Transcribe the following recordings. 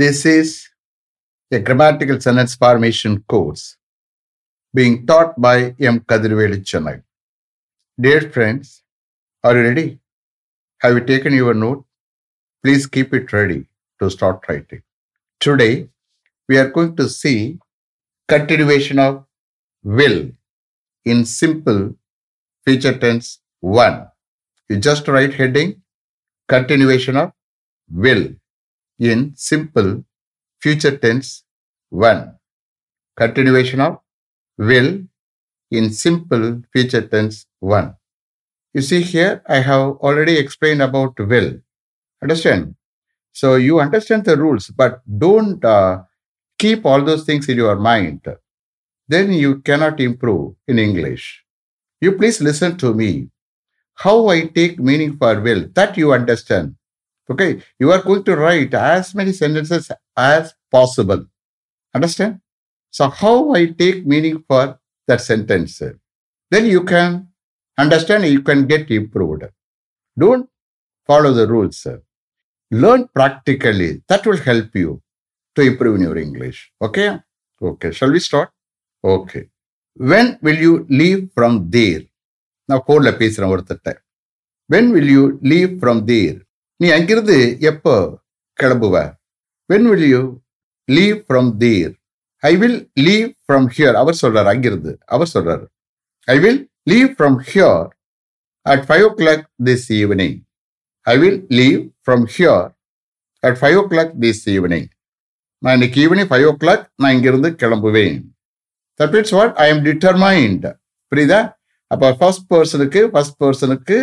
This is a grammatical sentence formation course being taught by M. Kadirveli Chennai. Dear friends, are you ready? Have you taken your note? Please keep it ready to start writing. Today, we are going to see continuation of will in simple future tense 1. You just write heading continuation of will in simple future tense 1. Continuation of will in simple future tense 1. You see here, I have already explained about will. Understand? So you understand the rules, but don't uh, keep all those things in your mind. Then you cannot improve in English. You please listen to me. How I take meaning for will, that you understand. Okay, you are going to write as many sentences as possible. Understand? So, how I take meaning for that sentence, then you can understand, you can get improved. Don't follow the rules. Learn practically. That will help you to improve in your English. Okay? Okay. Shall we start? Okay. When will you leave from there? நான் ஃபோனில் பேசுகிறேன் ஒருத்தட்ட when will you leave from there நீ அங்கிருந்து எப்போ கிளம்புவ? When will you leave from there I will leave from here அவர் சொல்றார் அங்கிருந்து. அவர் சொல்றார். I will leave from here at five o'clock this evening I will leave from here at five o'clock this evening நான் இன்னைக்கு evening five o'clock நான் இங்கிருந்து கிளம்புவேன். That means what I am determined புரியுதா? அப்போ ஃபர்ஸ்ட் பர்சனுக்கு first பர்சனுக்கு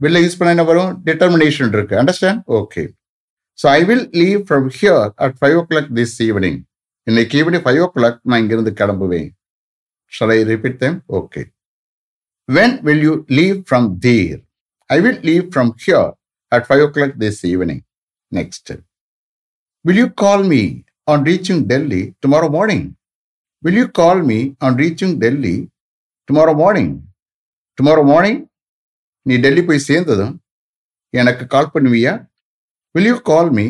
வெளில use பண்ண என்ன வரும்? டிட்டர்மினேஷன் இருக்கு. Understand okay so I will leave from here at five o'clock this evening இன்னைக்கு ஈவினிங் ஃபைவ் ஓ கிளாக் நான் இங்கிருந்து கிளம்புவேன். Shall I repeat them okay when will you leave from there I will leave from here at five o'clock this evening next will you call me on reaching Delhi tomorrow morning will you call me on reaching Delhi tomorrow morning tomorrow morning நீ டெல்லி போய் சேர்ந்ததும் எனக்கு call பண்ணுவியா? Will you call me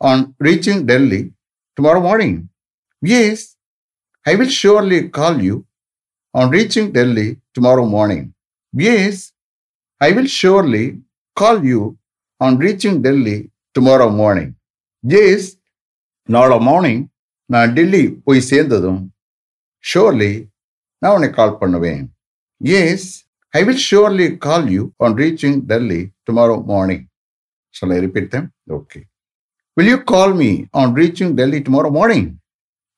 on reaching Delhi tomorrow morning yes I will surely call you on reaching Delhi tomorrow morning yes I will surely call you on reaching Delhi tomorrow morning yes நாளை morning நான் டெல்லி போய் சேர்ந்ததும் surely நான் உன்னை call பண்ணுவேன். Yes I will surely call you on reaching Delhi tomorrow morning Shall I repeat them? Okay. Will you call me on reaching Delhi tomorrow morning?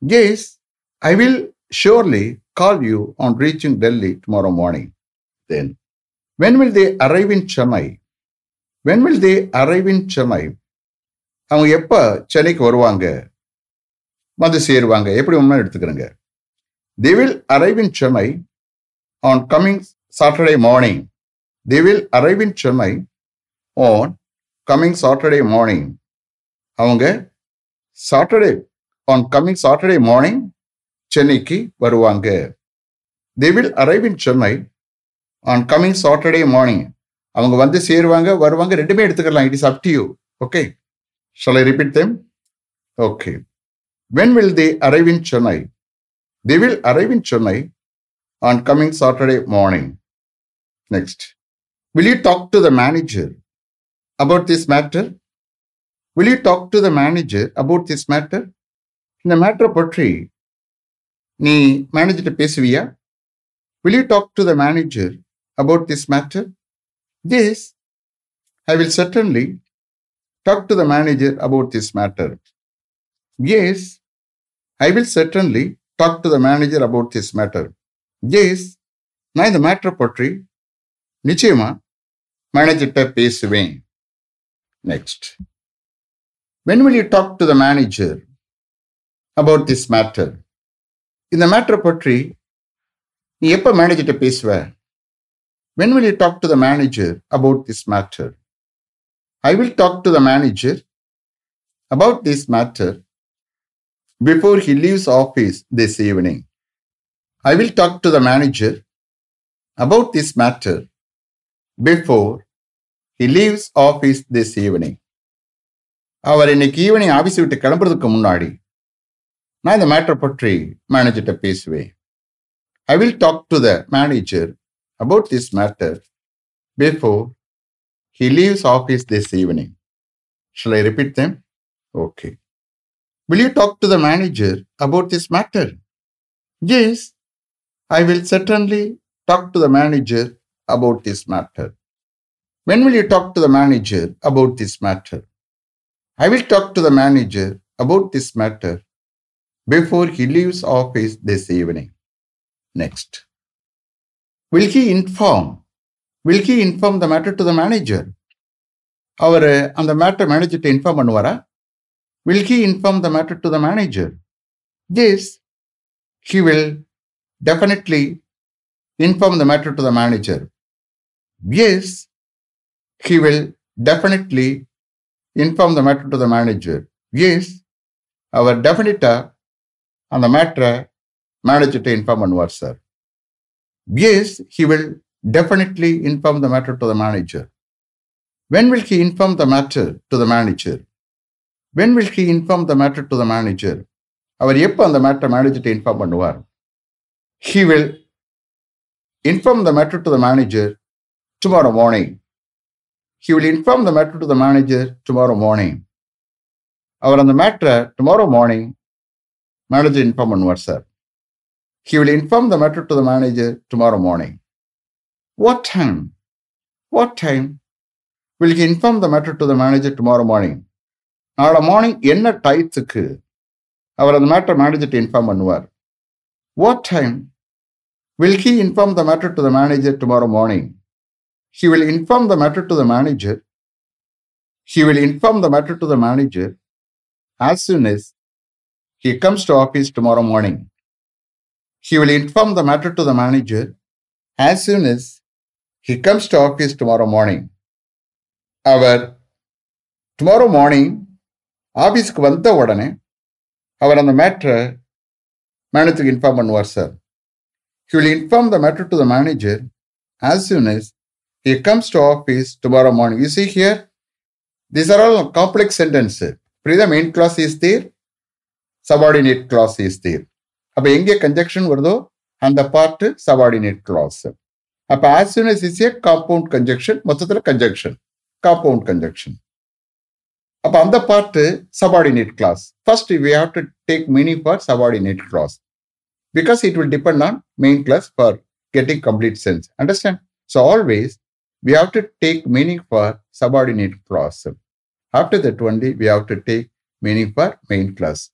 Yes, I will surely call you on reaching Delhi tomorrow morning. Then, when will they arrive in Chennai? When will they arrive in Chennai? அவங்க எப்ப சென்னைக்கு வருவாங்க வந்து சேருவாங்க எப்படி உண்மை எடுத்துக்கிறேங்க they will arrive in Chennai on coming Saturday morning they will arrive in Chennai on coming Saturday morning அவங்க Saturday on coming Saturday morning சென்னைக்கு வருவாங்க. They will arrive in Chennai on coming Saturday morning அவங்க வந்து சேருவாங்க வருவாங்க ரெண்டுமே எடுத்துக்கலாம். It is up to you okay shall I repeat them okay when will they arrive in Chennai they will arrive in Chennai on coming Saturday morning Next will you talk to the manager about this matter? Will you talk to the manager about this matter? இந்த மேட்டரை பற்றி நீ மேனேஜர்கிட்ட பேசுவியா will you talk to the manager about this matter this I will certainly talk to the manager about this matter yes I will certainly talk to the manager about this matter yes நான் இந்த மேட்டரை பற்றி நிச்சயமா மேனேஜர்கிட்ட பேசுவேன் next when will you talk to the manager about this matter இந்த மேட்டரை பற்றி நீ எப்போ மேனேஜர்கிட்ட பேசுவ when will you talk to the manager about this matter I will talk to the manager about this matter before he leaves office this evening I will talk to the manager about this matter before he leaves office this evening. அவர் இன்னைக்கு evening office விட்டு கிளம்புறதுக்கு முன்னாடி நான் இந்த மேட்டரை பற்றி மேனேஜர்கிட்ட பேசுவேன். I will talk to the manager about this matter before he leaves office this evening shall I repeat them okay will you talk to the manager about this matter yes I will certainly talk to the manager about this matter. When will you talk to the manager about this matter? I will talk to the manager about this matter before he leaves office this evening. Next. Will he inform? Will he inform the matter to the manager? அவர் அந்த matter மேனேஜர்கிட்ட inform பண்ணுவாரா will he inform the matter to the manager yes he will definitely inform the matter to the manager. Yes, he will definitely inform the matter to the manager. Yes, our definita on the matter manager to inform பண்ணுவார் sir. Yes, he will definitely inform the matter to the manager. When will he inform the matter to the manager? When will he inform the matter to the manager? அவர் எப்போ அந்த matter மேனேஜர்கிட்ட inform பண்ணுவார் he will inform the matter to the manager Tomorrow morning. He will inform the matter to the manager tomorrow morning. அவர் அந்த மேட்டரை tomorrow morning manager inform பண்ணுவார் sir he will inform the matter to the manager tomorrow morning what time what time will he inform the matter to the manager tomorrow morning நாளை morning என்ன டயத்துக்கு அவர் அந்த matter மேனேஜர்கிட்ட inform பண்ணுவார்? What time will he inform the matter to the manager tomorrow morning He will inform the matter to the manager. He will inform the matter to the manager as soon as he comes to office tomorrow morning. He will inform the matter to the manager as soon as he comes to office tomorrow morning. அவர் tomorrow morning ஆஃபீஸ்க்கு வந்த உடனே அவர் அந்த மேட்ரை மேனேஜருக்கு inform பண்ணுவார் sir he will inform the matter to the manager as soon as he comes to office tomorrow morning you see here this are all complex sentence புரியுதா main clause is there subordinate clause is there அப்போ எங்கே conjunction வருதோ அந்த part subordinate clause அப்போ as soon as is a compound conjunction மொத்தத்தில் conjunction compound conjunction அப்போ அந்த part subordinate clause first we have to take meaning for subordinate clause because it will depend on main clause for getting complete sense understand so always we have to take meaning for subordinate clause. After that only we have to take meaning for main class.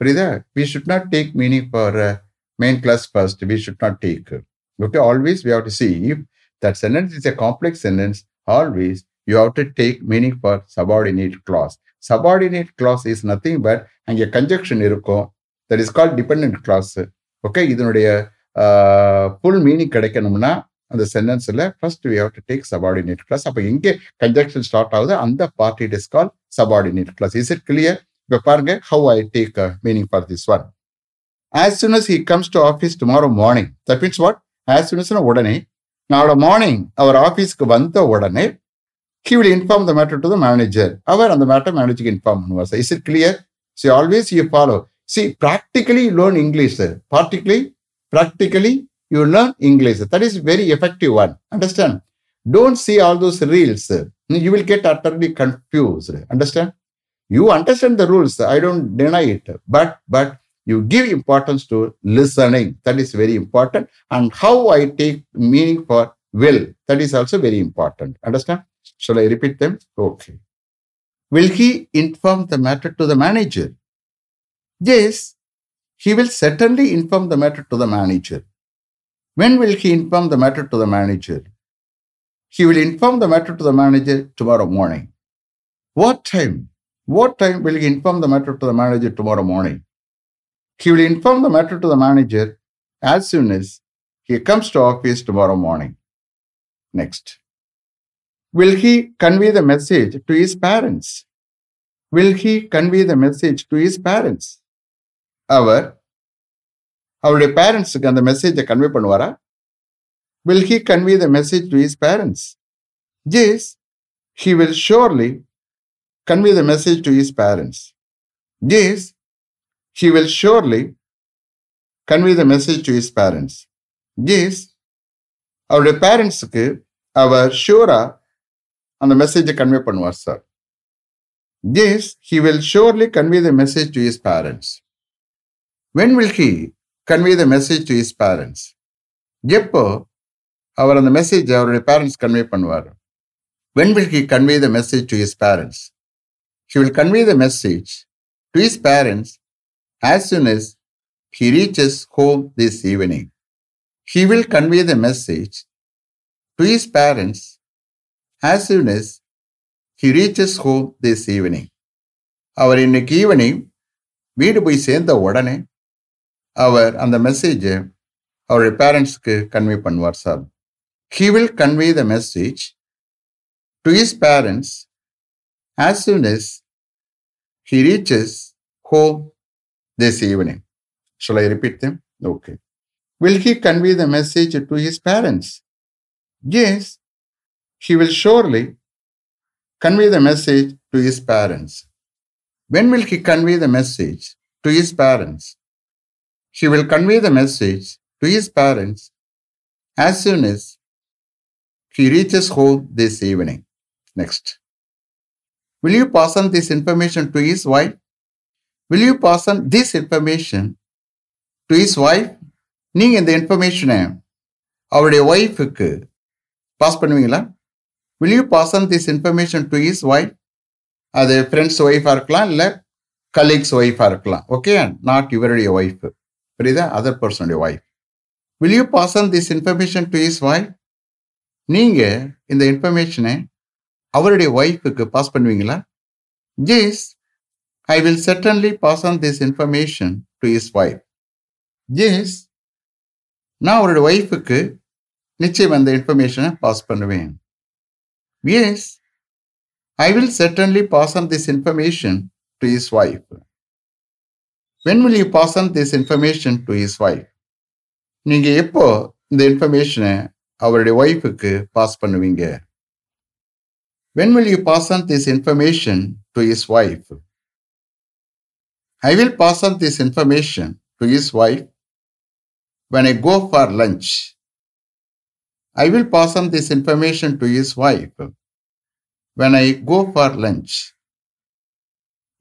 Frida, we should not take meaning for uh, main class first. We should not take. Okay, always we have to see if that sentence is a complex sentence. Always you have to take meaning for subordinate clause. Subordinate clause is nothing but அங்கே conjunction இருக்கும் that is call depend clause okay இதனுடைய full meaning கிடைக்கணும்னா அந்த சென்டென்ஸில் first we have to take subordinate clause அப்போ எங்கே conjunction start ஆகுது அந்த part it is call subordinate clause is it clear இப்போ பாருங்க how I take meaning for this one as soon as he comes to office tomorrow morning that means what as soon as உடனே நாளை morning அவர் ஆஃபீஸ்க்கு வந்த உடனே he will inform the matter to the manager அவர் அந்த matter மேனேஜருக்கு inform பண்ணுவார். Sir is it clear see always you follow see practically learn English sir Sir. Practically you learn English. That is very effective one. Understand? Don't see all those reels. You will get utterly confused. Understand? You understand the rules. I don't deny it. But but you give importance to listening. That is very important. And how I take meaning for will. That is also very important. Understand? Shall I repeat them? Okay. Will he inform the matter to the manager? Yes, he will certainly inform the matter to the manager. When will he inform the matter to the manager? He will inform the matter to the manager tomorrow morning. What time? What time will he inform the matter to the manager tomorrow morning? He will inform the matter to the manager as soon as he comes to office tomorrow morning. Next. Will he convey the message to his parents? Will he convey the message to his parents? Our அவருடைய பேரண்ட்ஸுக்கு அந்த மெசேஜை convey பண்ணுவாரா will he convey the message to his parents yes he will surely convey the message to his parents? Yes, he will surely convey the message to his parents. Yes, அவருடைய பேரண்ட்ஸுக்கு அவர் ஷூரா அந்த மெசேஜை கன்வே பண்ணுவார் sir yes he will surely convey the message to his parents when will he convey the message to his parents எப்போ அவர் அந்த மெசேஜ் அவருடைய பேரண்ட்ஸ் கன்வே பண்ணுவார்? When will he convey the message to his parents he will convey the message to his parents as soon as he reaches home this evening He will convey the message to his parents as soon as he reaches home this evening அவர் இன்னைக்கு ஈவினிங் வீடு போய் சேர்ந்த உடனே அவர் அந்த மெசேஜை அவருடைய பேரண்ட்ஸ்க்கு கன்வே பண்ணுவார் sir he will convey the message to his parents as soon as he reaches home this evening. Shall I repeat them? Okay. Will he convey the message to his parents? Yes, he will surely convey the message to his parents. When will he convey the message to his parents? She will convey the message to his parents as soon as he reaches home this evening. Next. Will you pass on this information to his wife? Will you pass on this information to his wife? நீங்க இந்த இன்ஃபர்மேஷனை அவருடைய ஒய்ஃபுக்கு pass பண்ணுவீங்களா will you pass on this information to his wife அது friends ஒய்ஃபாக இருக்கலாம் இல்லை கலீக்ஸ் ஒய்ஃபாக இருக்கலாம் ஓகே நாட் இவருடைய ஒய்ஃபு புரியுதா? Other பர்சனுடைய wife will you pass on this information to his wife நீங்கள் இந்த இன்ஃபர்மேஷனை அவருடைய ஒய்ஃபுக்கு பாஸ் பண்ணுவீங்களா? Yes I will certainly pass on this information to his wife yes நான் அவருடைய ஒய்ஃபுக்கு நிச்சயம் அந்த இன்ஃபர்மேஷனை பாஸ் பண்ணுவேன். Yes I will certainly pass on this information to his wife when will you pass on this information to his wife நீங்க எப்போ இந்த இன்ஃபர்மேஷனை அவருடைய ஒய்ஃபுக்கு பாஸ் பண்ணுவீங்க? When will you pass on this information to his wife I will pass on this information to his wife when I go for lunch I will pass on this information to his wife when I go for lunch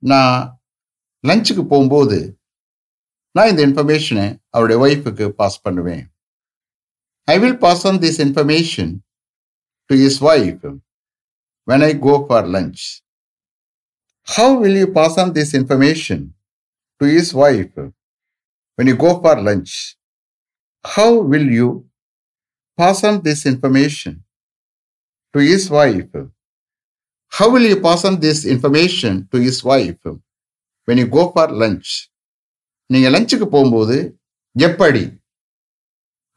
நான் லஞ்சுக்கு போகும்போது நான் இந்த இன்ஃபர்மேஷனை அவருடைய ஒய்ஃபுக்கு pass பண்ணுவேன் I will pass on this information to his wife when I go for lunch. How will you pass on this information to his wife when you go for lunch? How will you pass on this information to his wife? How will you pass on this information to his wife when you go for lunch? நீங்கள் லஞ்சுக்கு போகும்போது எப்படி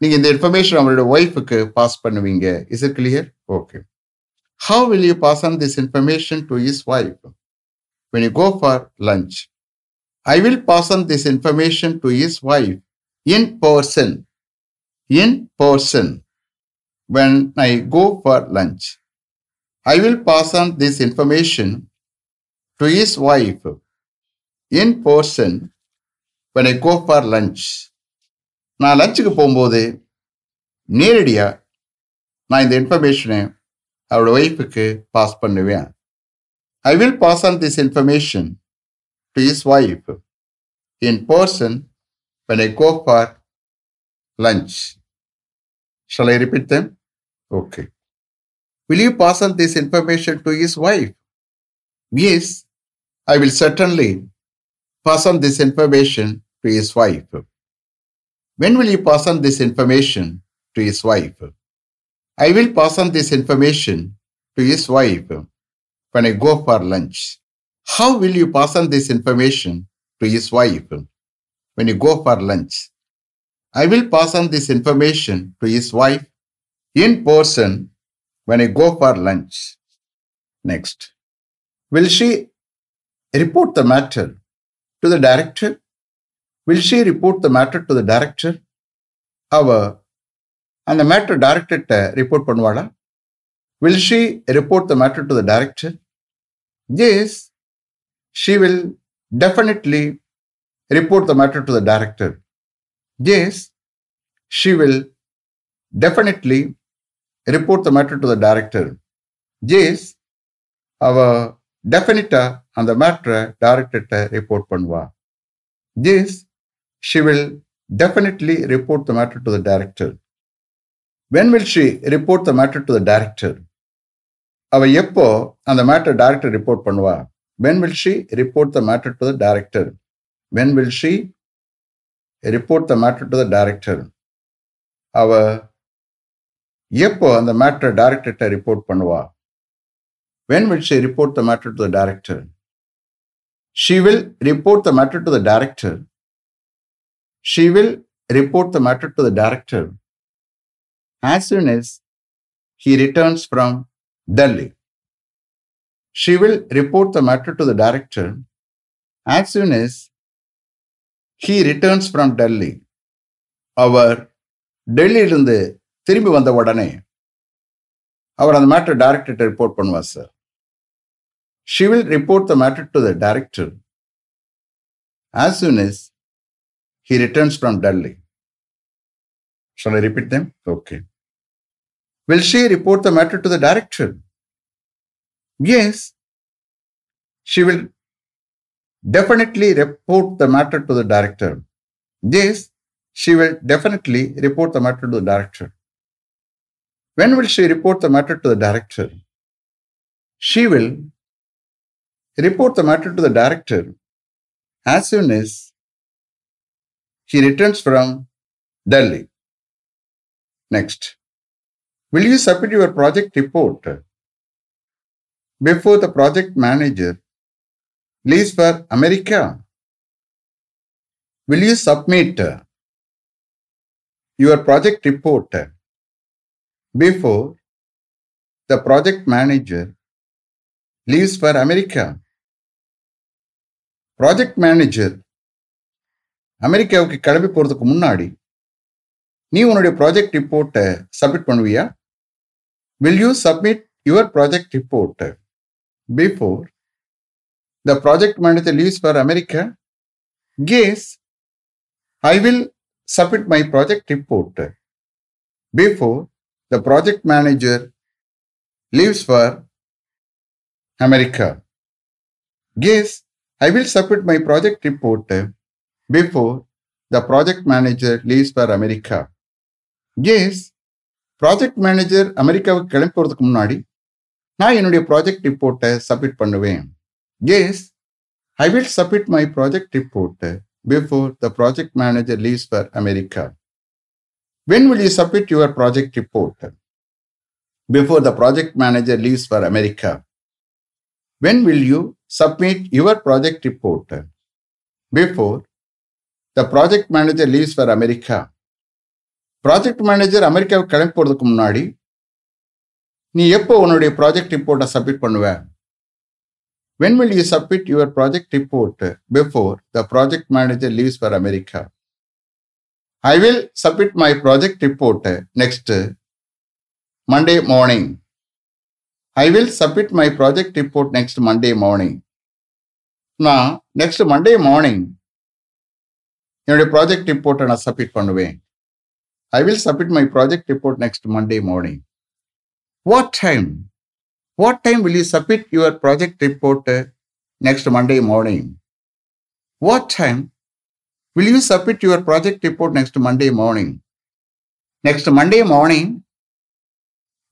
நீங்கள் இந்த information அவங்களோட ஒய்ஃபுக்கு pass பண்ணுவீங்க is it clear okay how will you pass on this information to his wife when you go for lunch I will pass on this information to his wife in person in person when I go for lunch. I will pass on this information to his wife in person when I go for lunch நான் லஞ்சுக்கு போகும்போது நேரடியாக நான் இந்த இன்ஃபர்மேஷனை அவரோட ஒய்ஃபுக்கு pass பண்ணுவேன் I will pass on this information to his wife in person when I go for lunch shall I repeat them okay Will you pass on this information to his wife? Yes, I will certainly pass on this information to his wife. When will you pass on this information to his wife? I will pass on this information to his wife when I go for lunch. How will you pass on this information to his wife when you go for lunch? I will pass on this information to his wife in person when I go for lunch. Next. Will she report the matter to the director? Will she report the matter to the director? அவ அந்த matter டைரக்டர்கிட்ட report பண்ணுவாளா will she report the matter to the director yes she will definitely report the matter to the director yes she will definitely report the matter to the director yes அவ டெஃபினட்டாக அந்த மேட்ரை டைரக்டர்கிட்ட report பண்ணுவா yes she will definitely report the matter to the director when will she report the matter to the director அவ எப்போ அந்த matter director report பண்ணுவா when will she report the matter to the director when will she report the matter to the director அவ எப்போ அந்த மேட்டரை டைரக்டர்கிட்ட report பண்ணுவா when will she report the matter to the director she will report the matter to the director she will report the matter to the director as soon as he returns from Delhi. She will report the matter to the director as soon as he returns from Delhi. அவர் டெல்லியிலிருந்து திரும்பி வந்த உடனே அவர் அந்த matter டைரக்டர்கிட்ட report பண்ணுவார் sir she will report the matter to the director as soon is he returns from Delhi. Shall I repeat them? Okay. Will she report the matter to the director? Yes. She will definitely report the matter to the director. Yes, she will definitely report the matter to the director. When will she report the matter to the director? She will report the matter to the director as soon as he returns from Delhi. Next. Will you submit your project report before the project manager leaves for America? Will you submit your project report before the project manager leaves for America? Project manager அமெரிக்காவுக்கு கிளம்பி போகிறதுக்கு முன்னாடி நீ உன்னுடைய project ரிப்போர்ட்டை submit பண்ணுவியா? Will you submit your project report before the project manager leaves for America yes I will submit my project report before the project manager leaves for America yes I will submit my project report before the project manager leaves for America. Yes, project manager அமெரிக்காவுக்கு கிளம்பி போகிறதுக்கு முன்னாடி நான் என்னுடைய project ரிப்போர்ட்டை submit பண்ணுவேன். Yes I will submit my project report before the project manager leaves for America when will you submit your project report before the project manager leaves for America when will you submit your project report before the project manager leaves for America project manager அமெரிக்காவுக்கு கிளம்பி போகிறதுக்கு முன்னாடி நீ எப்போ உன்னுடைய project ரிப்போர்ட்டை submit பண்ணுவ? When will you submit your project report before the project manager leaves for America I will submit my project report next Monday morning I will submit my project report next Monday morning நான் next Monday morning என்னுடைய project ரிப்போர்ட்டை நான் submit பண்ணுவேன். I will submit my project report next Monday morning what time what time will you submit your project report next Monday morning what time will you submit your project report next Monday morning next Monday morning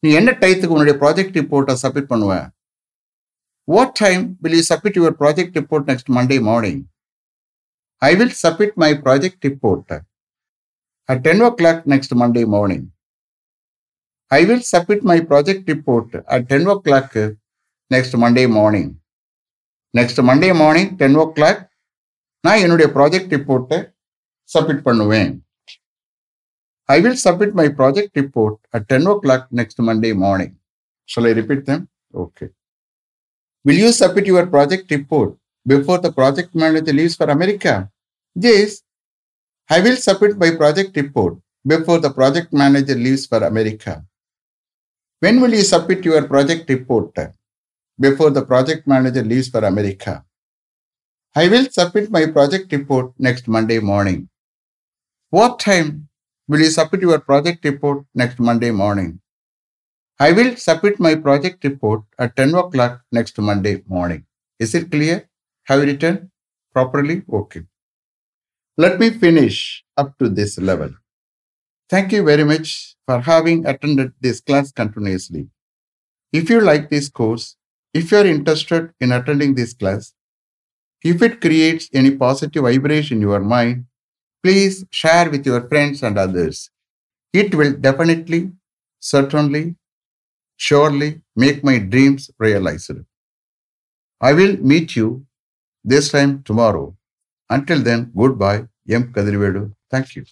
நீ என்ன டயத்துக்கு உன்னுடைய project ரிப்போர்ட்டை submit பண்ணுவேன் what time will you submit your project report next Monday morning I will submit my project report at 10 o'clock next Monday morning. I will submit my project report at 10 o'clock next Monday morning. Next Monday morning ten o'clock நான் என்னுடைய project ரிப்போர்ட்டை submit பண்ணுவேன் I will submit my project report at ten o'clock next Monday morning shall I repeat them okay will you submit your project report before the project manager leaves for America? Yes, I will submit my project report before the project manager leaves for America. When will you submit your project report? before the project manager leaves for America. I will submit my project report next Monday morning. What time will you submit your project report next Monday morning? I will submit my project report at 10 o'clock next Monday morning. Is it clear? Have you written properly? Okay. Let me finish up to this level. Thank you very much for having attended this class continuously. If you like this course, if you are interested in attending this class, if it creates any positive vibration in your mind, please share with your friends and others. It will definitely, certainly, surely make my dreams realized. I will meet you this time tomorrow. Until then, goodbye. M. Kadirvedu. Thank you.